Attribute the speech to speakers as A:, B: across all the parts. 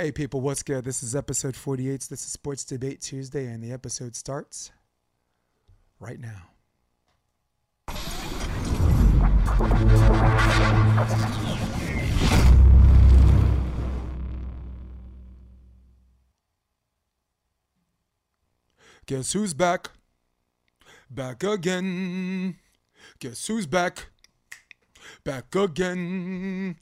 A: Hey people, what's good? This is episode 48. This is Sports Debate Tuesday, and the episode starts right now. Guess who's back? Back again. Guess who's back? Back again.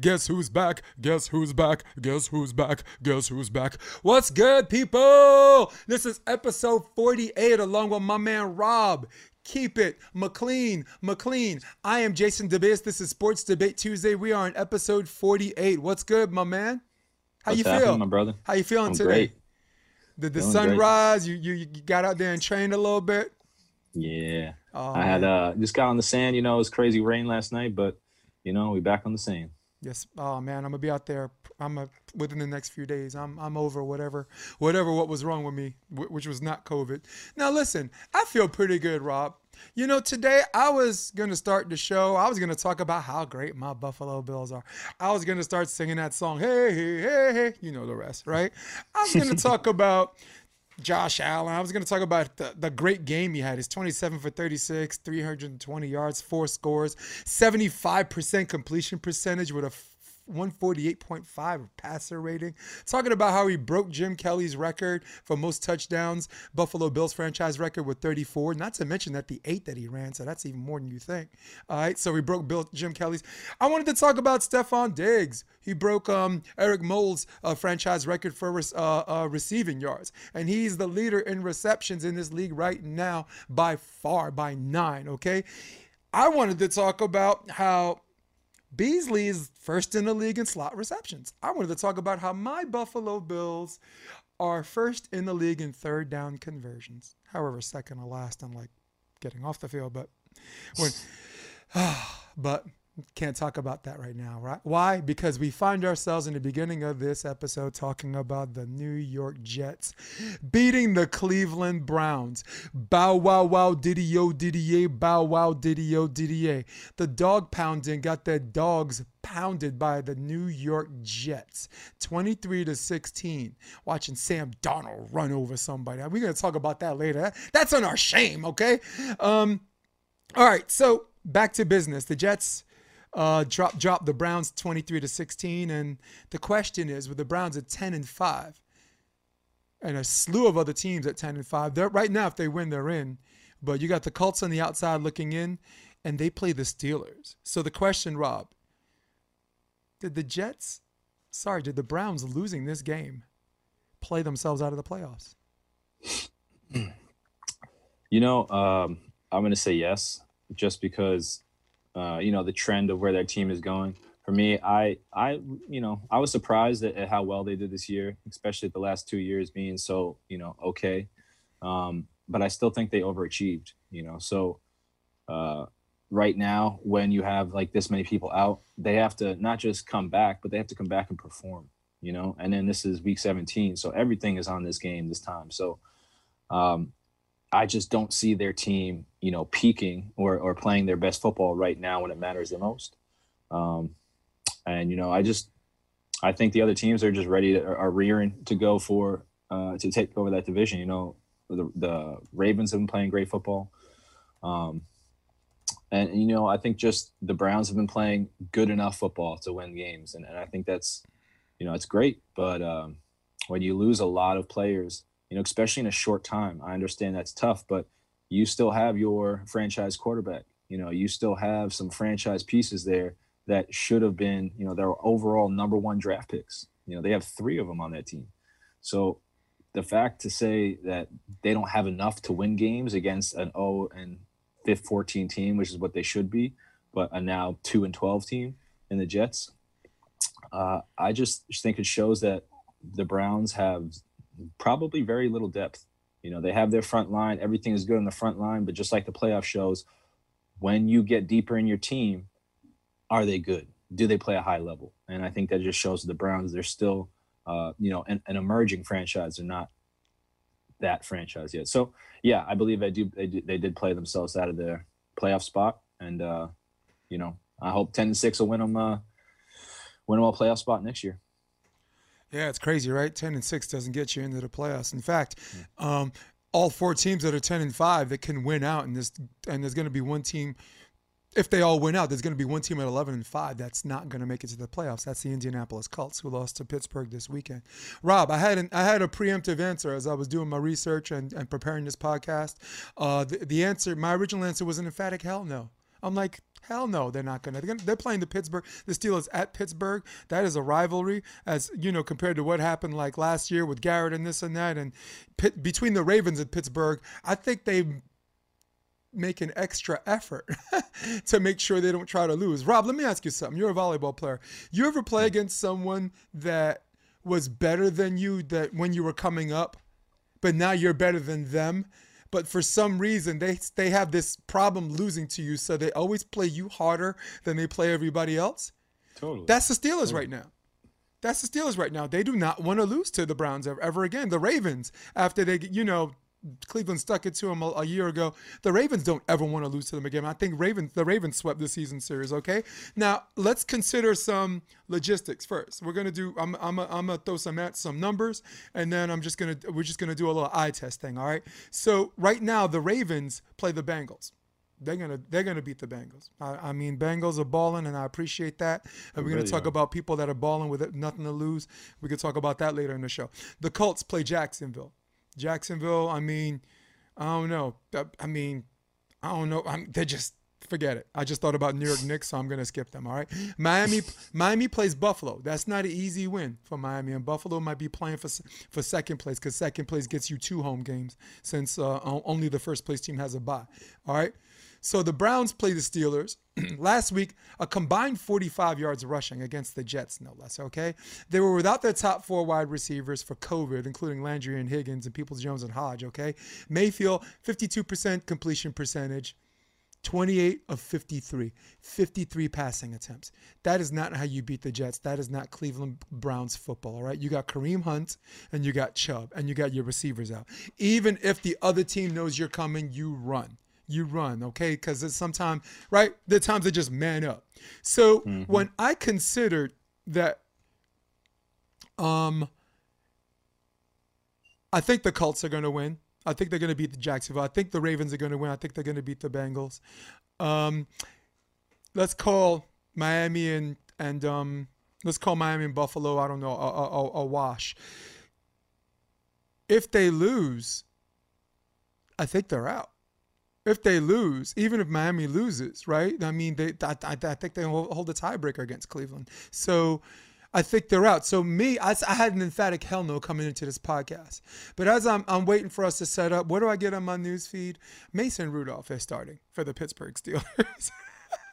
A: Guess who's back? Guess who's back? Guess who's back? Guess who's back? What's good, people? This is episode 48 along with my man Rob. Keep it McLean, McLean. I am Jason DeBase. This is Sports Debate Tuesday. We are on episode 48. What's good, my man? How
B: What's
A: you feel?
B: happening, my brother?
A: How you feeling
B: I'm
A: today?
B: great.
A: Did the
B: Feeling
A: sun
B: great.
A: rise? You, you you got out there and trained a little bit?
B: Yeah.
A: Oh,
B: I had uh just got on the sand, you know, it was crazy rain last night, but you know, we back on the sand.
A: Yes. Oh man, I'm gonna be out there. I'm a, within the next few days. I'm I'm over whatever whatever what was wrong with me, which was not COVID. Now listen, I feel pretty good, Rob. You know, today I was gonna start the show. I was gonna talk about how great my Buffalo Bills are. I was gonna start singing that song. Hey hey hey hey. You know the rest, right? I was gonna talk about. Josh Allen. I was going to talk about the, the great game he had. He's 27 for 36, 320 yards, four scores, 75% completion percentage with a 148.5 passer rating. Talking about how he broke Jim Kelly's record for most touchdowns, Buffalo Bills franchise record with 34. Not to mention that the eight that he ran, so that's even more than you think. All right, so he broke Bill Jim Kelly's. I wanted to talk about Stefon Diggs. He broke um, Eric Moulds' uh, franchise record for uh, uh, receiving yards, and he's the leader in receptions in this league right now by far, by nine. Okay, I wanted to talk about how Beasley is first in the league in slot receptions. I wanted to talk about how my Buffalo Bills are first in the league in third down conversions. However, second to last on like getting off the field, but when but can't talk about that right now, right? Why? Because we find ourselves in the beginning of this episode talking about the New York Jets beating the Cleveland Browns. Bow wow wow diddy yo diddy yay, bow wow diddy yo diddy yay. The dog pounding got their dogs pounded by the New York Jets 23 to 16. Watching Sam Darnold run over somebody. We're to talk about that later. That's on our shame, okay? Um all right, so back to business. The Jets uh, drop drop the Browns 23 to 16, and the question is, with the Browns at 10 and 5, and a slew of other teams at 10 and 5, they're right now if they win, they're in. But you got the Colts on the outside looking in, and they play the Steelers. So the question, Rob, did the Jets, sorry, did the Browns losing this game play themselves out of the playoffs?
B: You know, um, I'm gonna say yes, just because uh, you know, the trend of where their team is going. For me, I I you know, I was surprised at, at how well they did this year, especially the last two years being so, you know, okay. Um, but I still think they overachieved, you know. So uh right now when you have like this many people out they have to not just come back but they have to come back and perform you know and then this is week 17 so everything is on this game this time so um i just don't see their team you know peaking or or playing their best football right now when it matters the most. Um and you know i just i think the other teams are just ready to, are rearing to go for uh to take over that division. You know the, the ravens have been playing great football. Um and you know, I think just the Browns have been playing good enough football to win games, and, and I think that's, you know, it's great. But um, when you lose a lot of players, you know, especially in a short time, I understand that's tough, but you still have your franchise quarterback. You know, you still have some franchise pieces there that should have been, you know, their overall number one draft picks. You know, they have three of them on that team. So the fact to say that they don't have enough to win games against an 0 and fifth 14 team, which is what they should be, but a now 2 and 12 team in the Jets. Uh, I just think it shows that the Browns have probably very little depth. You know, they have their front line, everything is good on the front line, but just like the playoff shows, when you get deeper in your team, are they good? Do they play a high level? And I think that just shows the Browns they're still, uh, you know, an, an emerging franchise. They're not that franchise yet. So yeah, I believe they do. They, do, they did play themselves out of their playoff spot, and uh, you know, I hope ten and six will win them, uh, win them a playoff spot next year.
A: Yeah, it's crazy, right? Ten and six doesn't get you into the playoffs. In fact, um, all four teams that are ten and five that can win out, and this and there's going to be one team. If they all win out, there's going to be one team at 11 and 5 that's not going to make it to the playoffs. That's the Indianapolis Colts, who lost to Pittsburgh this weekend. Rob, I had an, I had a preemptive answer as I was doing my research and, and preparing this podcast. Uh, the, the answer, my original answer was an emphatic hell no. I'm like, hell no, they're not gonna. They're, playing the Pittsburgh, the Steelers at Pittsburgh. That is a rivalry, as you know, compared to what happened like last year with Garrett and this and that. And Pitt, between the Ravens and Pittsburgh, I think they make an extra effort to make sure they don't try to lose. Rob, let me ask you something. You're a volleyball player. You ever play against someone that was better than you that when you were coming up, but now you're better than them? But for some reason, they they have this problem losing to you, so they always play you harder than they play everybody else.
B: Totally.
A: That's the Steelers totally. right now. That's the Steelers right now. They do not want to lose to the Browns ever, ever again. The Ravens, after they, you know, Cleveland stuck it to them a, a, year ago. The Ravens don't ever want to lose to them again. I think Ravens the Ravens swept the season series. Okay, now let's consider some logistics first. We're gonna do. I'm I'm a, I'm gonna throw some at some numbers, and then I'm just gonna we're just gonna do a little eye test thing. All right. So right now the Ravens play the Bengals. They're gonna they're gonna beat the Bengals. I, I mean Bengals are balling, and I appreciate that. And we're gonna talk are. about people that are balling with nothing to lose. We could talk about that later in the show. The Colts play Jacksonville. Jacksonville, I mean, I don't know. I mean, I don't know. I'm, they're just forget it. I just thought about New York Knicks, so I'm gonna skip them. All right. Miami, Miami plays Buffalo. That's not an easy win for Miami, and Buffalo might be playing for for second place because second place gets you two home games since uh, only the first place team has a bye. All right. So the Browns play the Steelers. Last week, a combined 45 yards rushing against the Jets, no less, okay? They were without their top four wide receivers for COVID, including Landry and Higgins and Peoples Jones and Hodge, okay? Mayfield, 52% completion percentage. 28 of 53, 53 passing attempts. That is not how you beat the Jets. That is not Cleveland Browns football, all right? You got Kareem Hunt and you got Chubb and you got your receivers out. Even if the other team knows you're coming, you run you run, okay? Because it's sometimes, right? There are times they just man up. So mm-hmm. when I considered that, um, I think the Colts are going to win. I think they're going to beat the Jacksonville. I think the Ravens are going to win. I think they're going to beat the Bengals. Um, let's call Miami and and um, let's call Miami and Buffalo. I don't know a, a, a wash. If they lose, I think they're out if they lose, even if Miami loses, right? I mean, they I, I, I think they hold a tiebreaker against Cleveland. So I think they're out. So me, I, I, had an emphatic hell no coming into this podcast. But as I'm, I'm waiting for us to set up, what do I get on my news feed? Mason Rudolph is starting for the Pittsburgh Steelers.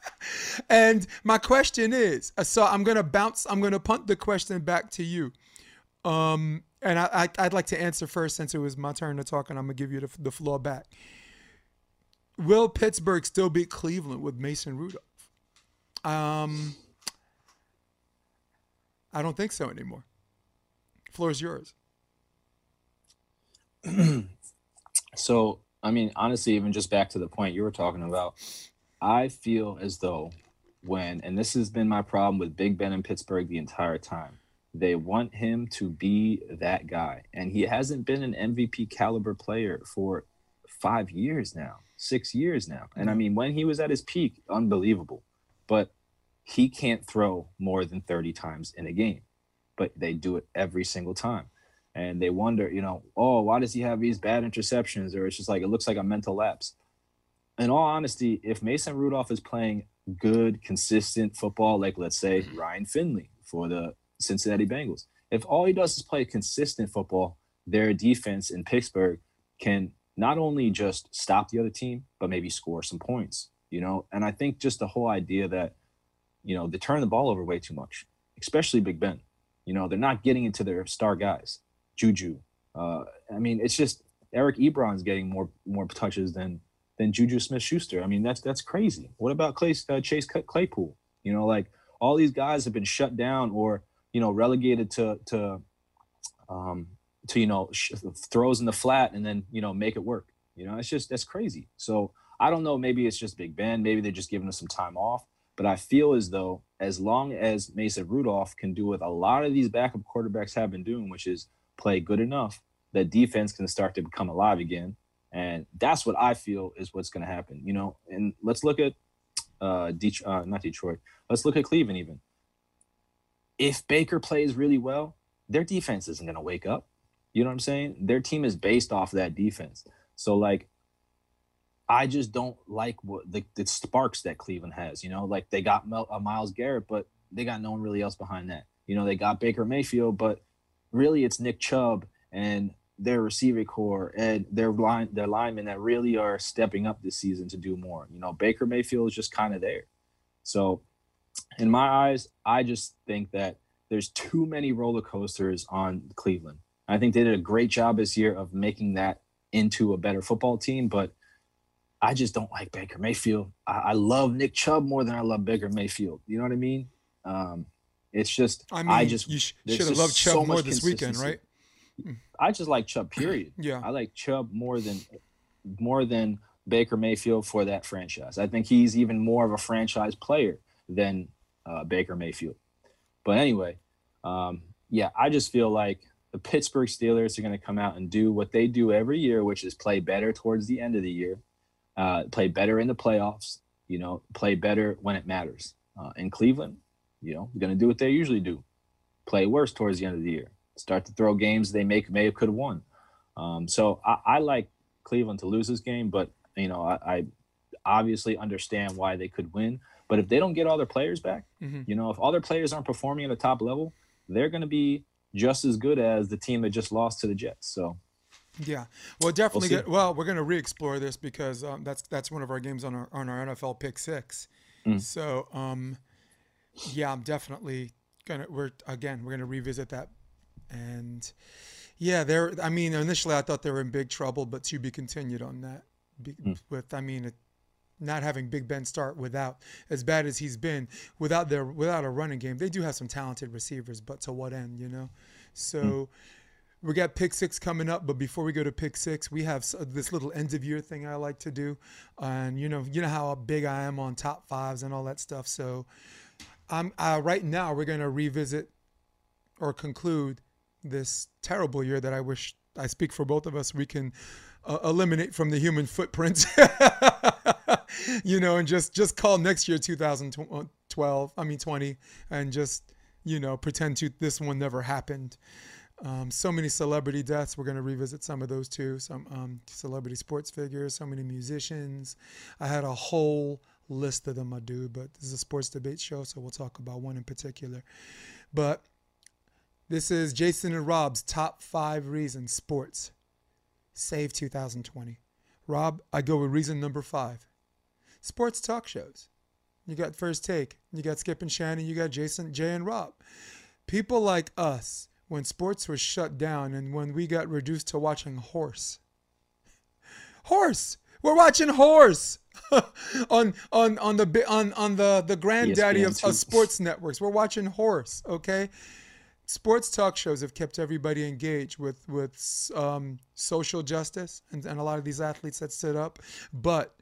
A: and my question is, uh, so I'm gonna bounce, I'm gonna punt the question back to you. Um, and I, I, would like to answer first since it was my turn to talk, and I'm gonna give you the, the floor back. Will Pittsburgh still beat Cleveland with Mason Rudolph? Um, I don't think so anymore. Floor is yours.
B: so, I mean, honestly, even just back to the point you were talking about, I feel as though when, and this has been my problem with Big Ben in Pittsburgh the entire time, they want him to be that guy. And he hasn't been an MVP caliber player for five years now six years now. And I mm-hmm. mean, when he was at his peak, unbelievable. But he can't throw more than 30 times in a game. But they do it every single time. And they wonder, you know, oh, why does he have these bad interceptions? Or it's just like, it looks like a mental lapse. In all honesty, if Mason Rudolph is playing good, consistent football, like let's say mm-hmm. Ryan Finley for the Cincinnati Bengals, if all he does is play consistent football, their defense in Pittsburgh can not only just stop the other team, but maybe score some points, you know? And I think just the whole idea that, you know, they turn the ball over way too much, especially Big Ben. You know, they're not getting into their star guys. Juju. Uh, I mean, it's just Eric Ebron's getting more more touches than than Juju Smith Schuster. I mean, that's that's crazy. What about Clay, uh, Chase Claypool? You know, like all these guys have been shut down or you know relegated to to um, to you know sh- throws in the flat and then you know make it work. You know, it's just that's crazy. So I don't know. Maybe it's just Big Ben. Maybe they're just giving us some time off. But I feel as though as long as Mason Rudolph can do what a lot of these backup quarterbacks have been doing, which is play good enough, that defense can start to become alive again. And that's what I feel is what's going to happen. You know, and let's look at uh, Det- uh, not Detroit. Let's look at Cleveland even. If Baker plays really well, their defense isn't going to wake up. You know what I'm saying? Their team is based off that defense. So like I just don't like what the, the sparks that Cleveland has. You know, like they got Mel, uh, Myles Garrett, but they got no one really else behind that. You know, they got Baker Mayfield, but really it's Nick Chubb and their receiver core and their line their linemen that really are stepping up this season to do more. You know, Baker Mayfield is just kind of there. So in my eyes, I just think that there's too many roller coasters on Cleveland. I think they did a great job this year of making that into a better football team, but I just don't like Baker Mayfield. I, I love Nick Chubb more than I love Baker Mayfield. You know what I mean? Um, it's just
A: I mean,
B: I just
A: you sh- should have loved Chubb
B: so
A: more this weekend, right?
B: I just like Chubb. Period.
A: Yeah.
B: I like Chubb more than more than Baker Mayfield for that franchise. I think he's even more of a franchise player than uh, Baker Mayfield. But anyway, um, yeah, I just feel like the Pittsburgh Steelers are going to come out and do what they do every year, which is play better towards the end of the year, uh, play better in the playoffs. You know, play better when it matters. Uh, in Cleveland, you know, going to do what they usually do, play worse towards the end of the year start to throw games they make may have could have won. Um, so I, I, like Cleveland to lose this game, but you know I, I, obviously understand why they could win. But if they don't get all their players back,
A: Mhm.
B: you know, if all their players aren't performing at a top level, they're going to be just as good as the team that just lost to the Jets. So
A: Yeah, well, definitely.
B: see.
A: get, well, we're going to re-explore this because um, that's that's one of our games on our on our NFL Pick Six.
B: Mm.
A: So, um, yeah, I'm definitely gonna. We're again, we're gonna revisit that, and yeah, they're. I mean, initially I thought they were in big trouble, but to be continued on that. Be,
B: Mm.
A: With, I mean, it, not having Big Ben start without as bad as he's been without their without a running game. They do have some talented receivers, but to what end, you know? So we got pick six coming up, but before we go to pick six, we have this little end of year thing I like to do, and you know, you know how big I am on top fives and all that stuff. So, I'm uh, right now we're gonna revisit or conclude this terrible year that I wish I speak for both of us. We can uh, eliminate from the human footprint, you know, and just just call next year 2012. I mean 20, and just you know pretend to this one never happened. Um, so many celebrity deaths. We're going to revisit some of those too. Some um, celebrity sports figures, so many musicians. I had a whole list of them, I do, but this is a sports debate show, so we'll talk about one in particular. But this is Jason and Rob's top five reasons sports save 2020. Rob, I go with reason number five sports talk shows. You got First Take, you got Skip and Shannon, you got Jason, Jay, and Rob. People like us, when sports was shut down and when we got reduced to watching horse. Horse! We're watching horse on on on the on on the the granddaddy of, of sports networks. We're watching horse. Okay, sports talk shows have kept everybody engaged with with um, social justice and, and a lot of these athletes that stood up, but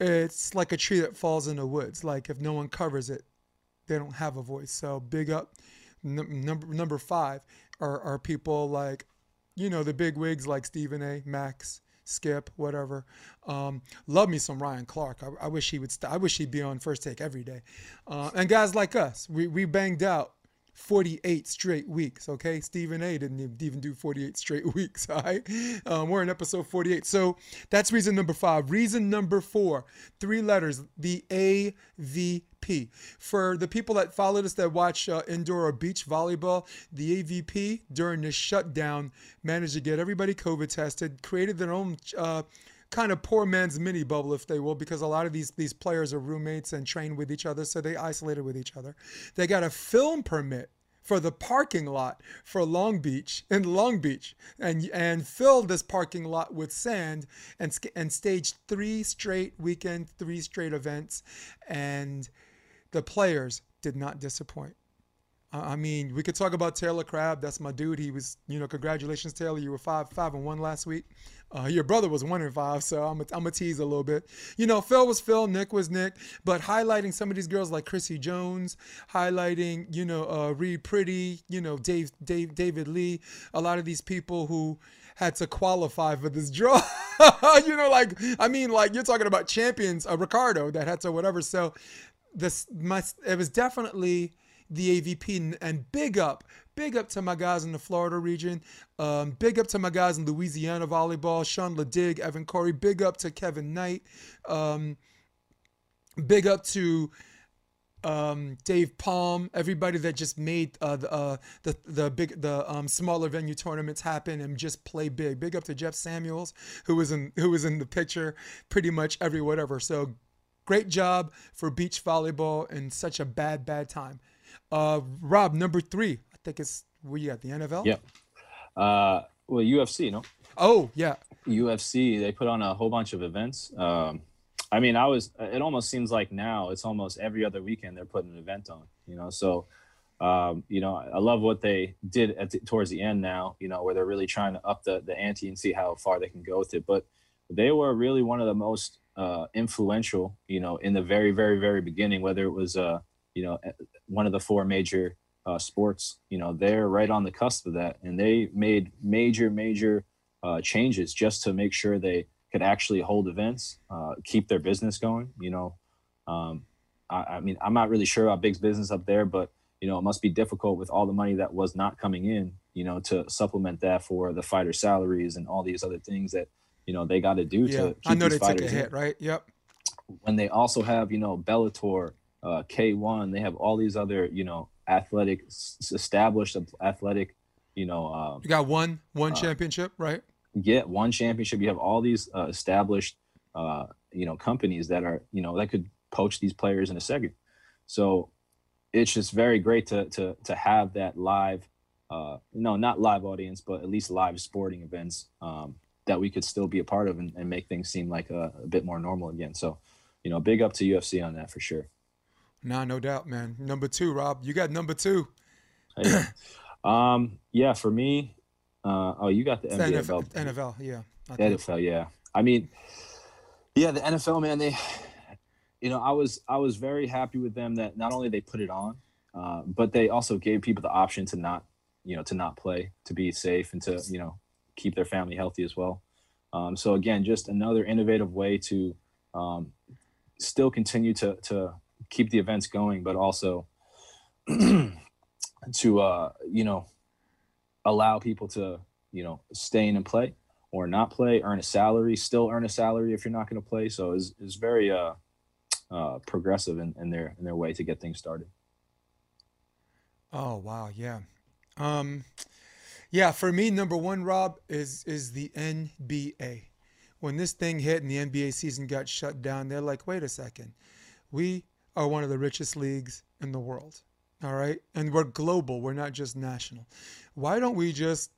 A: it's like a tree that falls in the woods. Like if no one covers it, they don't have a voice. So big up. Num- number number five are are people like, you know, the big wigs like Stephen A. Max. Skip, whatever. Um, love me some Ryan Clark. I, I wish he would. St- I wish he'd be on first take every day. Uh, and guys like us, we, we banged out 48 straight weeks. Okay, Stephen A. didn't even do 48 straight weeks. All right, um, we're in episode 48. So that's reason number five. Reason number four, three letters, the AVP. For the people that followed us that watch uh, indoor or beach volleyball, the AVP during the shutdown managed to get everybody COVID tested, created their own. Uh, kind of poor man's mini bubble, if they will, because a lot of these these players are roommates and train with each other, so they isolated with each other. They got a film permit for the parking lot for Long Beach in Long Beach, and and filled this parking lot with sand and and staged three straight weekend, three straight events, and the players did not disappoint. I mean, we could talk about Taylor Crabb. That's my dude. He was, you know, congratulations, Taylor. You were five, five and one last week. Uh, your brother was one and five, so I'm a, I'm a tease a little bit. You know, Phil was Phil, Nick was Nick, but highlighting some of these girls like Chrissy Jones, highlighting, you know, uh, Reid Priddy, you know, Dave, Dave, David Lee, a lot of these people who had to qualify for this draw. you know, like I mean, like you're talking about champions, uh, Ricardo that had to whatever. So this, my, it was definitely the AVP and big up, big up to my guys in the Florida region. Um, big up to my guys in Louisiana volleyball, Sean Ladig, Evan Corey. Big up to Kevin Knight. Um, big up to um, Dave Palm, everybody that just made uh, the, uh, the the big the um, smaller venue tournaments happen and just play big. Big up to Jeff Samuels, who was in who was in the picture pretty much every whatever. So great job for beach volleyball in such a bad bad time. Uh, Rob, number three. I think it's where you at the NFL.
B: Yep. Uh, well, UFC, no.
A: Oh yeah.
B: UFC. They put on a whole bunch of events. Um, I mean, I was. It almost seems like now it's almost every other weekend they're putting an event on. You know, so um, you know, I love what they did at the, towards the end now. You know, where they're really trying to up the the ante and see how far they can go with it. But they were really one of the most uh, influential. You know, in the very, very, very beginning, whether it was uh, you know one of the four major uh, sports. You know, they're right on the cusp of that, and they made major, major uh, changes just to make sure they could actually hold events, uh, keep their business going. You know, um, I, I, mean, I'm not really sure about big business up there, but you know, it must be difficult with all the money that was not coming in. You know, to supplement that for the fighter salaries and all these other things that you know they got to do yeah, to. Keep
A: I know
B: they
A: took a hit, in. right? Yep.
B: When they also have, you know, Bellator, uh, K1. They have all these other, you know, athletic, established athletic, you know. Um,
A: you got one one uh, championship, right?
B: Get one championship. You have all these uh, established, uh, you know, companies that are, you know, that could poach these players in a second. So it's just very great to to to have that live, uh, no, not live audience, but at least live sporting events um, that we could still be a part of and, and make things seem like a, a bit more normal again. So, you know, big up to UFC on that for sure.
A: Nah, no doubt, man. Number two, Rob. You got number two.
B: Hey, um, yeah, for me, uh, oh, you got the
A: NFL, NFL, yeah.
B: NFL, yeah. I mean, yeah, the NFL, man. They, you know, I was I was very happy with them that not only they put it on, uh, but they also gave people the option to not, you know, to not play, to be safe, and to you know keep their family healthy as well. Um, so again, just another innovative way to um, still continue to to keep the events going, but also to uh, you know allow people to you know stay in and play or not play, earn a salary, still earn a salary if you're not going to play. So it's, it's very uh, uh, progressive in, in their in their way to get things started.
A: Oh wow, yeah, um, yeah. For me, number one, Rob is is the NBA. When this thing hit and the NBA season got shut down, they're like, wait a second, we are one of the richest leagues in the world. All right. And we're global, we're not just national. Why don't we just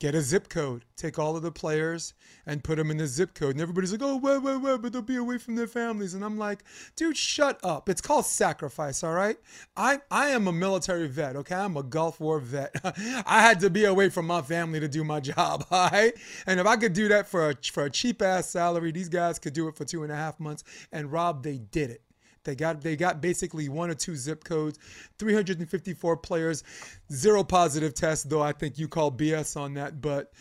A: get a zip code, take all of the players and put them in the zip code. And everybody's like, oh, wait, wait, wait, but they'll be away from their families. And I'm like, dude, shut up. It's called sacrifice, all right? I, I am a military vet, okay? I'm a Gulf War vet. I had to be away from my family to do my job, all right? And if I could do that for a, for a cheap ass salary, these guys could do it for two and a half months. And Rob, they did it. They got they got basically one or two zip codes, 354 players, zero positive tests. Though I think you call BS on that. But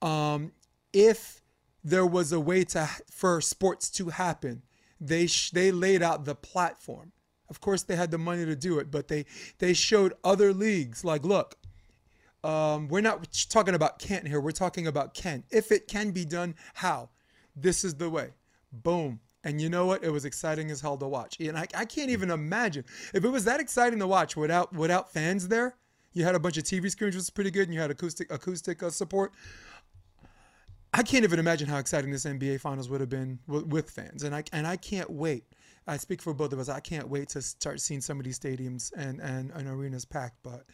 A: um, if there was a way to for sports to happen, they sh- they laid out the platform. Of course, they had the money to do it, but they they showed other leagues like, look, um, we're not talking about can't here. We're talking about can. If it can be done, how? This is the way. Boom. And you know what? It was exciting as hell to watch. And I, I can't even imagine if it was that exciting to watch without without fans there. You had a bunch of TV screens, which was pretty good, and you had acoustic acoustic uh, support. I can't even imagine how exciting this NBA Finals would have been with, with fans, and I and I can't wait. I speak for both of us. I can't wait to start seeing some of these stadiums and, and, and arenas packed. But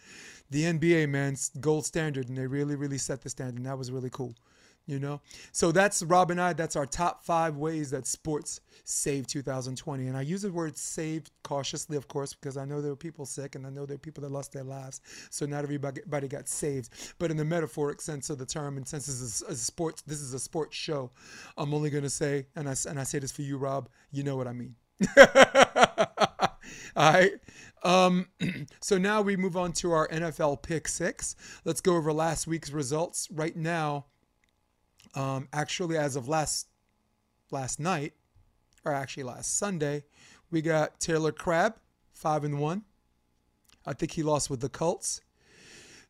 A: the NBA, man, gold standard, and they really, really set the standard. And that was really cool. You know, so that's Rob and I. That's our top five ways that sports saved 2020. And I use the word saved cautiously, of course, because I know there were people sick and I know there are people that lost their lives. So not everybody got saved. But in the metaphoric sense of the term, and since this is a sports, this is a sports show, I'm only going to say, and I, and I say this for you, Rob, you know what I mean. All right. Um, so now we move on to our NFL pick six. Let's go over last week's results. Right now, um, actually, as of last last night, or actually last Sunday, we got Taylor Crabb five and one. I think he lost with the Colts.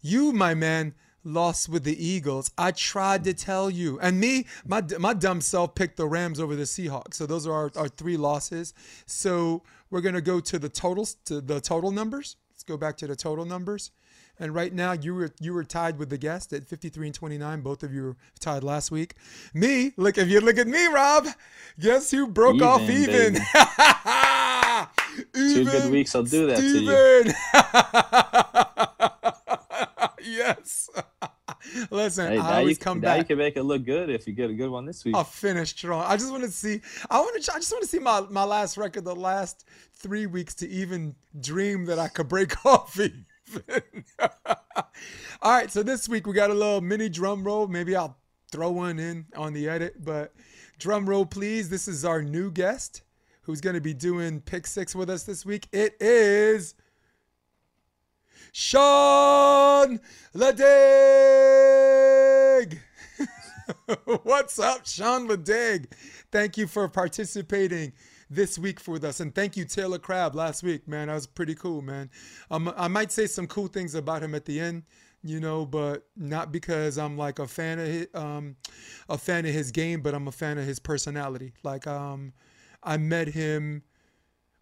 A: You, my man, lost with the Eagles. I tried to tell you. And me, my my dumb self picked the Rams over the Seahawks. So those are our, our three losses. So we're gonna go to the totals to the total numbers. Let's go back to the total numbers. And right now you were you were tied with the guest at 53 and 29. Both of you were tied last week. Me, look if you look at me, Rob, guess who broke even, off even?
B: even? Two good weeks I'll do that Steven.
A: to you. yes. Listen,
B: hey,
A: I always
B: you,
A: come back.
B: you can make it look good if you get a good one this week.
A: I'll finish strong. I just want to see. I want to. I just want to see my my last record, the last three weeks, to even dream that I could break off. All right, so this week we got a little mini drum roll. Maybe I'll throw one in on the edit, but drum roll, please. This is our new guest who's going to be doing pick six with us this week. It is Sean Ledig. What's up, Sean Ledig? Thank you for participating this week with us. And thank you, Taylor Crabb, last week, man. That was pretty cool, man. Um, I might say some cool things about him at the end, you know, but not because I'm like a fan of his, um, a fan of his game, but I'm a fan of his personality. Like, um, I met him,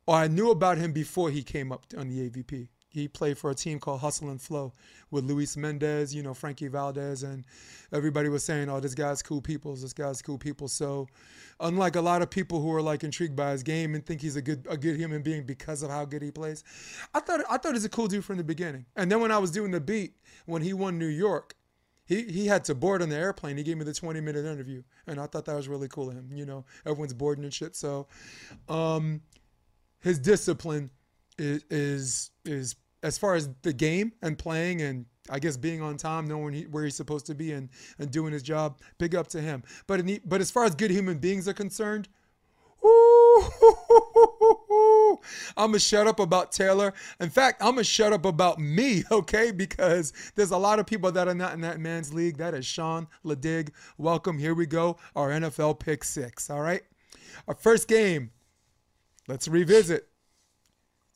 A: or I knew about him before he came up on the AVP. He played for a team called Hustle and Flow with Luis Mendez, you know, Frankie Valdez, and everybody was saying, "Oh, this guy's cool people. This guy's cool people." So, unlike a lot of people who are like intrigued by his game and think he's a good a good human being because of how good he plays, I thought I thought he's a cool dude from the beginning. And then when I was doing the beat when he won New York, he he had to board on the airplane. He gave me the 20 minute interview, and I thought that was really cool of him. You know, everyone's boarding and shit. So, um, his discipline is is is as far as the game and playing and I guess being on time, knowing he, where he's supposed to be and, and doing his job, big up to him. But the, but as far as good human beings are concerned, I'm gonna shut up about Taylor. In fact, I'm gonna shut up about me, okay? Because there's a lot of people that are not in that man's league. That is Sean Ladig. Welcome. Here we go. Our NFL pick six. All right. Our first game. Let's revisit.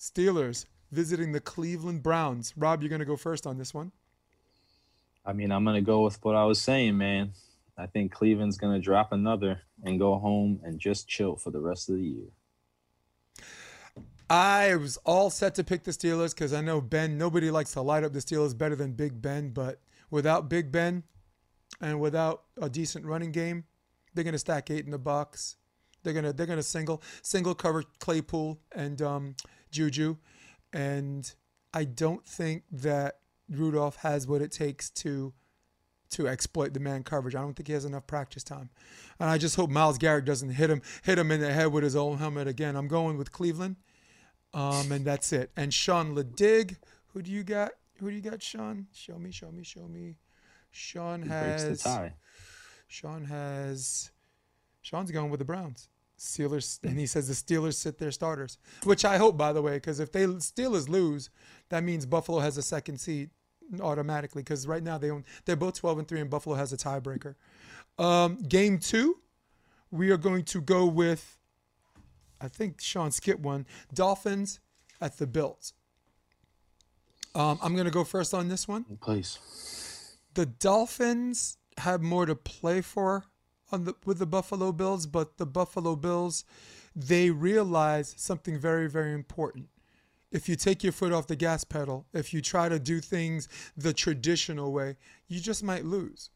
A: Steelers visiting the Cleveland Browns. Rob, you're going to go first on this one.
B: I mean, I'm going to go with what I was saying, man. I think Cleveland's going to drop another and go home and just chill for the rest of the year.
A: I was all set to pick the Steelers because I know Ben, nobody likes to light up the Steelers better than Big Ben, but without Big Ben and without a decent running game, they're going to stack eight in the box. They're gonna they're gonna single single cover Claypool and um, Juju, and I don't think that Rudolph has what it takes to to exploit the man coverage. I don't think he has enough practice time, and I just hope Myles Garrett doesn't hit him hit him in the head with his own helmet again. I'm going with Cleveland, um, and that's it. And Sean Ledig, who do you got? Who do you got, Sean? Show me, show me, show me. Sean has. Sean has. Sean's going with the Browns. Steelers, and he says the Steelers sit their starters, which I hope, by the way, because if they Steelers lose, that means Buffalo has a second seed automatically. Because right now they own, they're both 12 and three, and Buffalo has a tiebreaker. Um, game two, we are going to go with, I think Sean skipped one, Dolphins at the Bills. Um, I'm going to go first on this one.
B: Please.
A: The Dolphins have more to play for on the with the Buffalo Bills, but the Buffalo Bills they realize something very very important. If you take your foot off the gas pedal, if you try to do things the traditional way, you just might lose.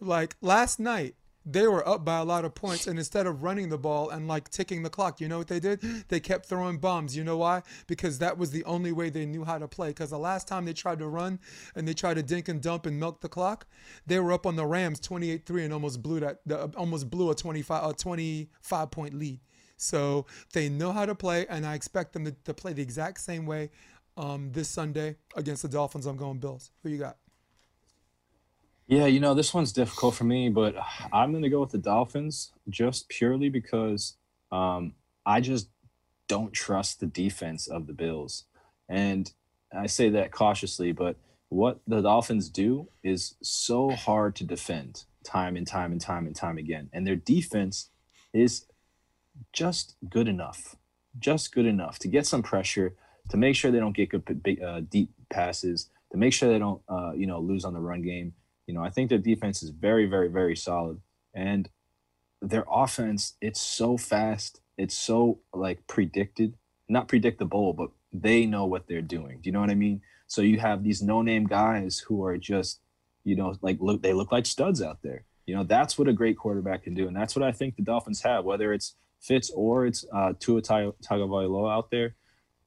A: Like last night, they were up by a lot of points, and instead of running the ball and like ticking the clock, you know what they did? They kept throwing bombs. You know why? Because that was the only way they knew how to play. Because the last time they tried to run and they tried to dink and dump and milk the clock, they were up on the Rams 28-3 and almost blew that, almost blew a 25 a 25 point lead. So they know how to play, and I expect them to, to play the exact same way um, this Sunday against the Dolphins. I'm going Bills. Who you got?
B: Yeah, you know, this one's difficult for me, but I'm going to go with the Dolphins just purely because um, I just don't trust the defense of the Bills. And I say that cautiously, but what the Dolphins do is so hard to defend time and time and time and time again. And their defense is just good enough, just good enough to get some pressure, to make sure they don't get good, uh, deep passes, to make sure they don't, uh, you know, lose on the run game you know, I think their defense is very, very, very solid. And their offense, it's so fast. It's so like predicted, not predictable, but they know what they're doing. Do you know what I mean? So you have these no-name guys who are just, you know, like look they look like studs out there. You know, that's what a great quarterback can do, and that's what I think the Dolphins have. Whether it's Fitz or it's uh, Tua Tagovailoa out there,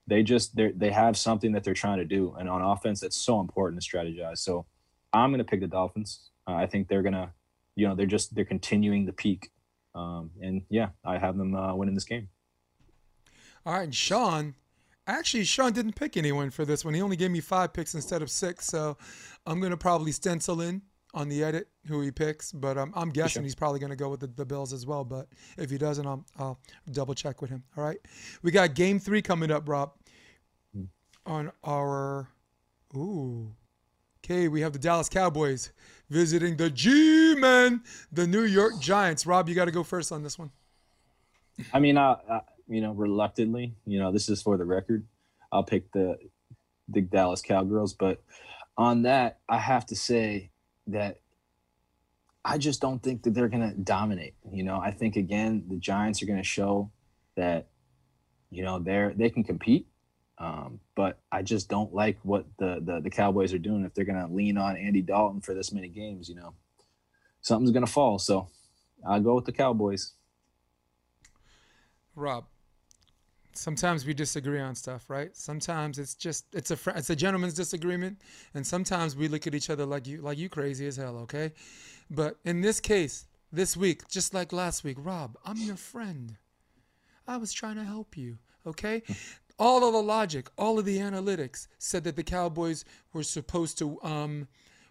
B: they just they they have something that they're trying to do, and on offense, that's so important to strategize. So I'm going to pick the Dolphins. Uh, I think they're going to, you know, they're just they're continuing the peak, um, and yeah, I have them uh, winning this game.
A: All right, and Sean. Actually, Sean didn't pick anyone for this one. He only gave me five picks instead of six, so I'm going to probably stencil in on the edit who he picks, but um, I'm guessing sure. he's probably going to go with the, the, Bills as well. But if he doesn't, I'll, I'll, double check with him. All right. We got game three coming up, Rob, mm. on our. Ooh. Okay, we have the Dallas Cowboys visiting the G Men, the New York Giants. Rob, you got to go first on this one.
B: I mean, I, I, you know, reluctantly, you know, this is for the record. I'll pick the the Dallas Cowgirls, but on that, I have to say that I just don't think that they're going to dominate. You know, I think again the Giants are going to show that you know they're they can compete um, but I just don't like what the, the, the Cowboys are doing. If they're going to lean on Andy Dalton for this many games, you know, something's going to fall. So I'll go with the Cowboys.
A: Rob, sometimes we disagree on stuff, right? Sometimes it's just it's a it's a gentleman's disagreement, and sometimes we look at each other like you like you crazy as hell, okay? But in this case, this week, just like last week, Rob, I'm your friend. I was trying to help you, okay? all of the logic, all of the analytics said that the Cowboys were supposed to um,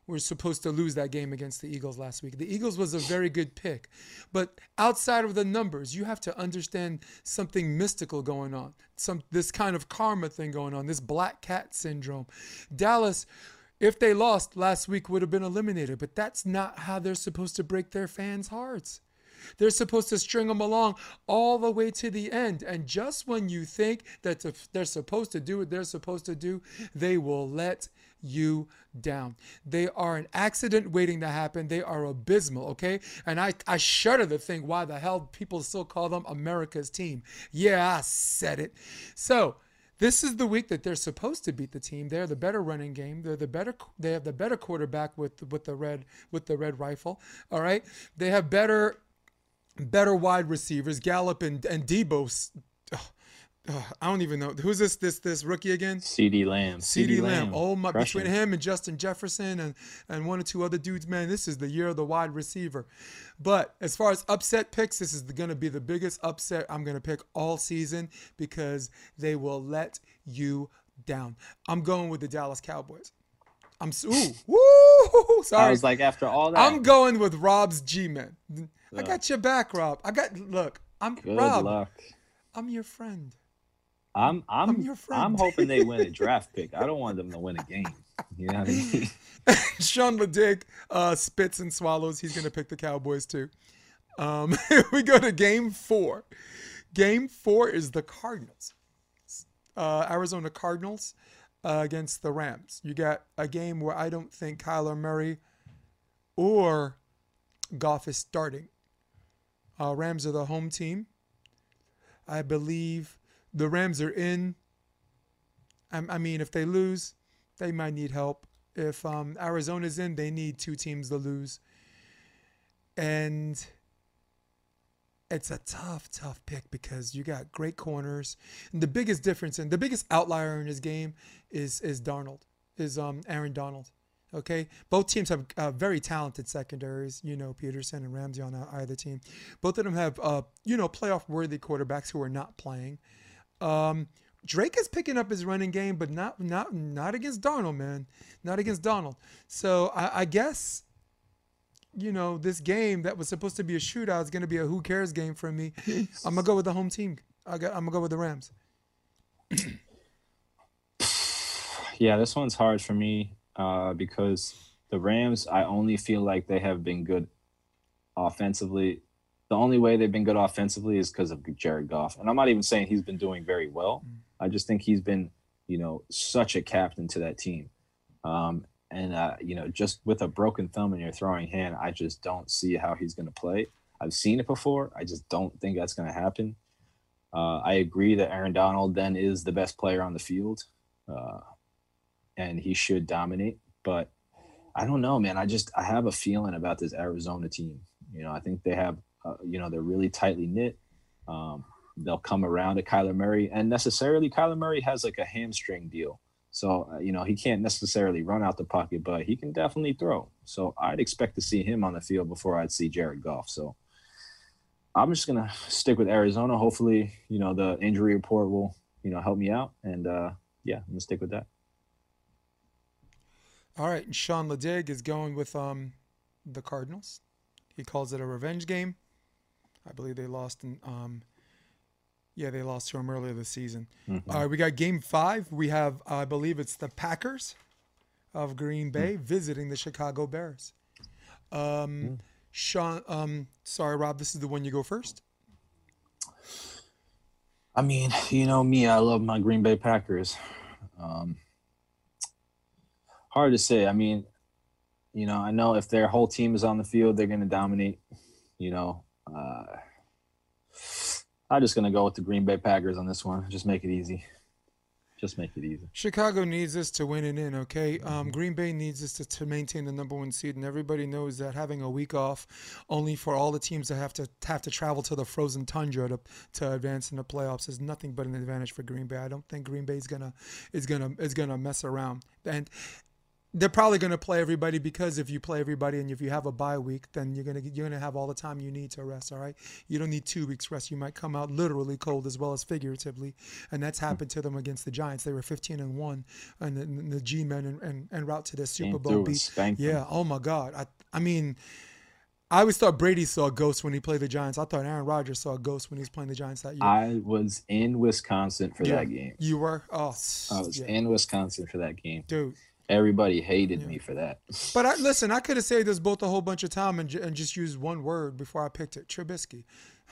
A: were supposed to lose that game against the Eagles last week. The Eagles was a very good pick, but outside of the numbers, you have to understand something mystical going on. Some this kind of karma thing going on. This black cat syndrome. Dallas. If they lost last week, would have been eliminated, but that's not how they're supposed to break their fans' hearts. They're supposed to string them along all the way to the end. And just when you think that they're supposed to do what they're supposed to do, they will let you down. They are an accident waiting to happen. They are abysmal, okay? And I, I shudder to think why the hell people still call them America's team. Yeah, I said it. So, this is the week that they're supposed to beat the team. They're the better running game. They're the better. They have the better quarterback with with the red with the red rifle. All right. They have better better wide receivers. Gallup and and Deebo. I don't even know who's this this this rookie again.
B: CeeDee Lamb.
A: CeeDee Lamb. Lamb. Oh my! Crushing. Between him and Justin Jefferson and and one or two other dudes, man, this is the year of the wide receiver. But as far as upset picks, this is going to be the biggest upset I'm going to pick all season because they will let you down. I'm going with the Dallas Cowboys. I'm ooh woo. Sorry. I
B: was like after all that.
A: I'm going with Rob's G-men. I got your back, Rob. I got look. I'm
B: Good
A: Rob.
B: Luck.
A: I'm your friend.
B: I'm I'm I'm your friend. I'm hoping they win a draft pick. I don't want them to win a game. You know what I mean?
A: Sean Ledig uh, spits and swallows. He's gonna pick the Cowboys too. Um, we go to game four. Game four is the Cardinals. Uh, Arizona Cardinals uh, against the Rams. You got a game where I don't think Kyler Murray or Goff is starting. Uh, Rams are the home team. I believe the Rams are in. I, I mean, if they lose, they might need help. If um, Arizona's in, they need two teams to lose. And it's a tough, tough pick because you got great corners. And the biggest difference and the biggest outlier in his game is is Darnold, is um Aaron Donald. Okay, both teams have uh, very talented secondaries. You know, Peterson and Ramsey on either team. Both of them have uh, you know playoff worthy quarterbacks who are not playing. Um, Drake is picking up his running game, but not not not against Darnold, man. Not against Donald. So I, I guess you know this game that was supposed to be a shootout is going to be a who cares game for me. I'm gonna go with the home team. I got, I'm gonna go with the Rams.
B: yeah, this one's hard for me uh, because the Rams, I only feel like they have been good offensively. The only way they've been good offensively is because of Jared Goff. And I'm not even saying he's been doing very well. Mm. I just think he's been, you know, such a captain to that team. Um, and, uh, you know, just with a broken thumb in your throwing hand, I just don't see how he's going to play. I've seen it before. I just don't think that's going to happen. Uh, I agree that Aaron Donald then is the best player on the field. Uh, and he should dominate. But I don't know, man. I just I have a feeling about this Arizona team. You know, I think they have, uh, you know, they're really tightly knit. Um, they'll come around to Kyler Murray, and necessarily Kyler Murray has like a hamstring deal, so uh, you know he can't necessarily run out the pocket, but he can definitely throw. So I'd expect to see him on the field before I'd see Jared Goff. So I'm just gonna stick with Arizona. Hopefully, you know the injury report will you know help me out, and uh, yeah, I'm gonna stick with that.
A: All right, Sean Ledig is going with um, the Cardinals. He calls it a revenge game. I believe they lost in um, yeah, they lost to him earlier this season. Mm-hmm. All right, we got game five. We have, I believe it's the Packers of Green Bay mm-hmm. visiting the Chicago Bears. Um, mm-hmm. Sean, um, sorry, Rob, this is the one you go first.
B: I mean, you know me, I love my Green Bay Packers. Um, hard to say. I mean, you know, I know if their whole team is on the field, they're going to dominate. You know, uh, I'm just to go with the Green Bay Packers on this one. Just make it easy. Just make it easy.
A: Chicago needs us to win it in, okay? Um. Green Bay needs us to, to maintain the number one seed, and everybody knows that having a week off, only for all the teams that have to have to travel to the frozen tundra to, to advance in the playoffs is nothing but an advantage for Green Bay. I don't think Green Bay is gonna is gonna is gonna mess around. And they're probably going to play everybody because if you play everybody and if you have a bye week, then you're gonna you're gonna have all the time you need to rest. All right, you don't need two weeks rest. You might come out literally cold as well as figuratively, and that's happened to them against the Giants. They were 15 and one, and the, the G-men and, and, and route to the Super Bowl beat. Yeah. Oh my God. I I mean. I always thought Brady saw a ghost when he played the Giants. I thought Aaron Rodgers saw a ghost when he was playing the Giants that year.
B: I was in Wisconsin for
A: yeah.
B: that game.
A: You were? Oh,
B: I was yeah. in Wisconsin for that game.
A: Dude,
B: Everybody hated yeah. me for that.
A: But I, listen, I could have said this both a whole bunch of time and, and just used one word before I picked it: Trubisky.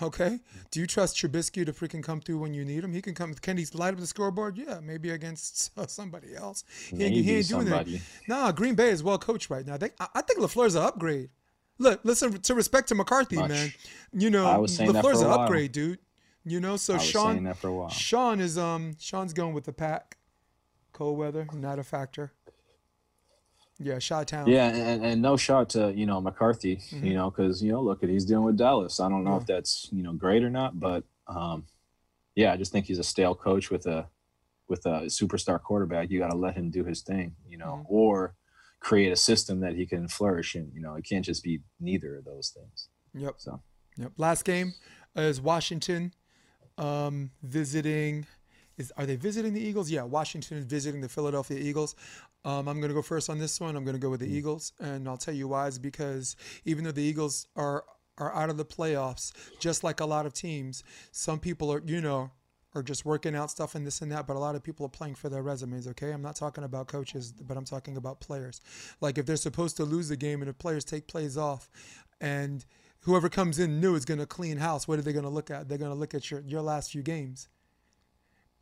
A: Okay, do you trust Trubisky to freaking come through when you need him? He can come. Can he light up the scoreboard? Yeah, maybe against somebody else. He, maybe he ain't doing that. Nah, Green Bay is well coached right now. They, I, I think Lafleur's an upgrade. Look, listen to respect to McCarthy, Much. man. You know, Lafleur's an upgrade, dude. You know, so Sean. Sean is um Sean's going with the pack. Cold weather, not a factor. Yeah, shot town.
B: Yeah, and, and no shot to you know McCarthy, mm-hmm. you know, because you know look at he's dealing with Dallas. I don't know yeah. if that's you know great or not, but um, yeah, I just think he's a stale coach with a with a superstar quarterback. You got to let him do his thing, you know, mm-hmm. or create a system that he can flourish in. You know, it can't just be neither of those things.
A: Yep. So. Yep. Last game is Washington um, visiting. Is are they visiting the Eagles? Yeah, Washington is visiting the Philadelphia Eagles. Um, I'm going to go first on this one. I'm going to go with the mm. Eagles, and I'll tell you why. Is because even though the Eagles are are out of the playoffs, just like a lot of teams, some people are, you know, are just working out stuff and this and that, but a lot of people are playing for their resumes, okay? I'm not talking about coaches, but I'm talking about players. Like if they're supposed to lose the game and if players take plays off and whoever comes in new is going to clean house, what are they going to look at? They're going to look at your, your last few games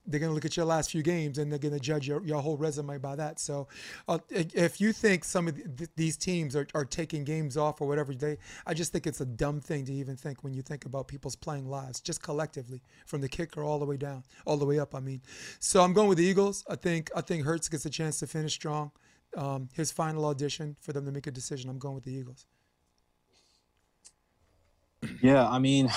A: they're going to look at your last few games and they're going to judge your, your whole resume by that. So, uh, if you think some of th- these teams are, are taking games off or whatever, they, I just think it's a dumb thing to even think when you think about people's playing lives, just collectively, from the kicker all the way down, all the way up. I mean, so I'm going with the Eagles. I think I think Hurts gets a chance to finish strong. Um, his final audition for them to make a decision. I'm going with the Eagles.
B: Yeah, I mean,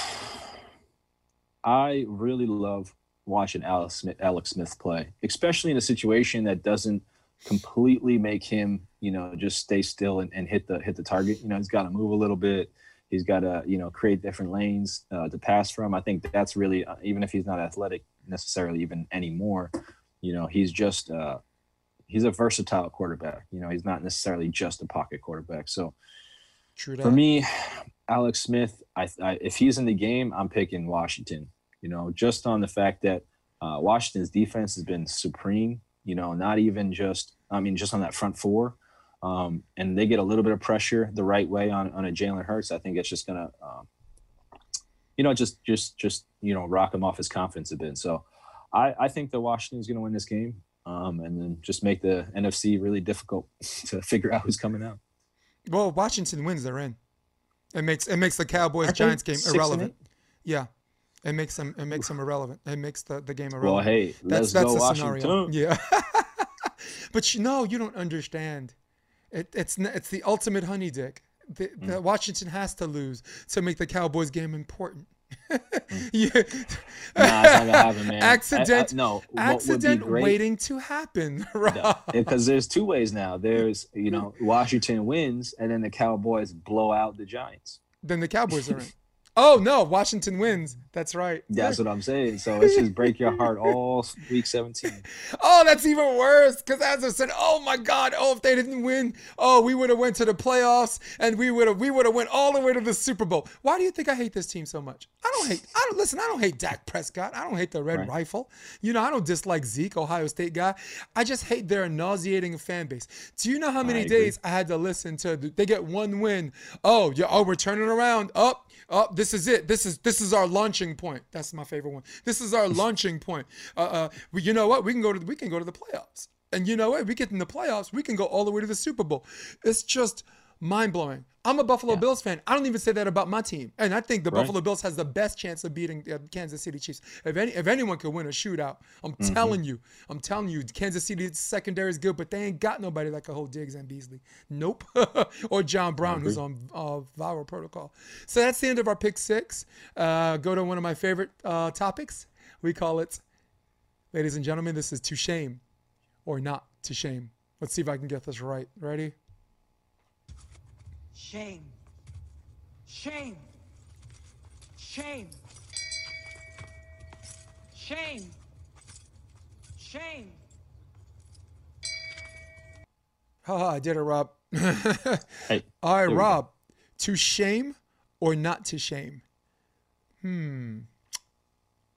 B: I really love watching Alex Smith, Alex Smith play, especially in a situation that doesn't completely make him, you know, just stay still and, and hit the hit the target. You know, he's got to move a little bit. He's got to, you know, create different lanes uh, to pass from. I think that's really, uh, even if he's not athletic necessarily even anymore, you know, he's just, uh, he's a versatile quarterback. You know, he's not necessarily just a pocket quarterback. So for me, Alex Smith, I, I, if he's in the game, I'm picking Washington. You know, just on the fact that uh, Washington's defense has been supreme. You know, not even just, I mean, just on that front four um, and they get a little bit of pressure the right way on, on a Jalen Hurts, I think it's just gonna, um, you know, just just just you know, rock him off his confidence a bit. So, I I think that Washington's gonna win this game, um, and then just make the NFC really difficult to figure out who's coming out.
A: Well, Washington wins, they're in. It makes it makes the Cowboys Giants game irrelevant. Yeah. It makes them it makes them irrelevant. It makes the, the game irrelevant.
B: Well, hey, let's that's, that's go Washington. Scenario.
A: Yeah. but you know, you don't understand. It, it's it's the ultimate honey dick. The, mm. Washington has to lose to make the Cowboys game important. mm. yeah.
B: nah, it's not gonna happen, man.
A: Accident,
B: I, I, no,
A: accident waiting to happen.
B: Because there's two ways now. There's you know Washington wins, and then the Cowboys blow out the Giants.
A: Then the Cowboys are in. Oh no, Washington wins. That's right.
B: That's what I'm saying. So it's just break your heart all week 17.
A: Oh, that's even worse. Because as I said, oh my God, oh if they didn't win, oh we would have went to the playoffs and we would have we would have went all the way to the Super Bowl. Why do you think I hate this team so much? I don't hate. I don't listen. I don't hate Dak Prescott. I don't hate the Red right. Rifle. You know, I don't dislike Zeke, Ohio State guy. I just hate their nauseating fan base. Do you know how many I days I had to listen to? They get one win. Oh, yeah. Oh, we're turning around. Up. Oh, oh, this is it. This is this is our launching point. That's my favorite one. This is our launching point. Uh, uh, you know what? We can go to we can go to the playoffs. And you know what? We get in the playoffs. We can go all the way to the Super Bowl. It's just mind blowing. I'm a Buffalo yeah. Bills fan. I don't even say that about my team, and I think the right. Buffalo Bills has the best chance of beating uh, Kansas City Chiefs. If any, if anyone could win a shootout, I'm mm-hmm. telling you, I'm telling you, Kansas City secondary is good, but they ain't got nobody that can hold Diggs and Beasley. Nope, or John Brown, who's on uh, viral protocol. So that's the end of our pick six. Uh, go to one of my favorite uh, topics. We call it, ladies and gentlemen, this is to shame or not to shame. Let's see if I can get this right. Ready?
C: Shame. Shame. Shame. Shame. Shame.
A: Haha, I did it, Rob.
B: hey,
A: All right, Rob. To shame or not to shame? Hmm.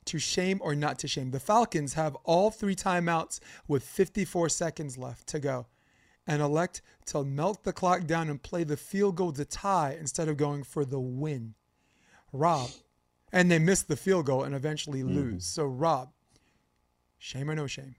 A: To shame or not to shame? The Falcons have all three timeouts with 54 seconds left to go and elect to melt the clock down and play the field goal to tie instead of going for the win. Rob, and they miss the field goal and eventually mm. lose. So, Rob, shame or no shame?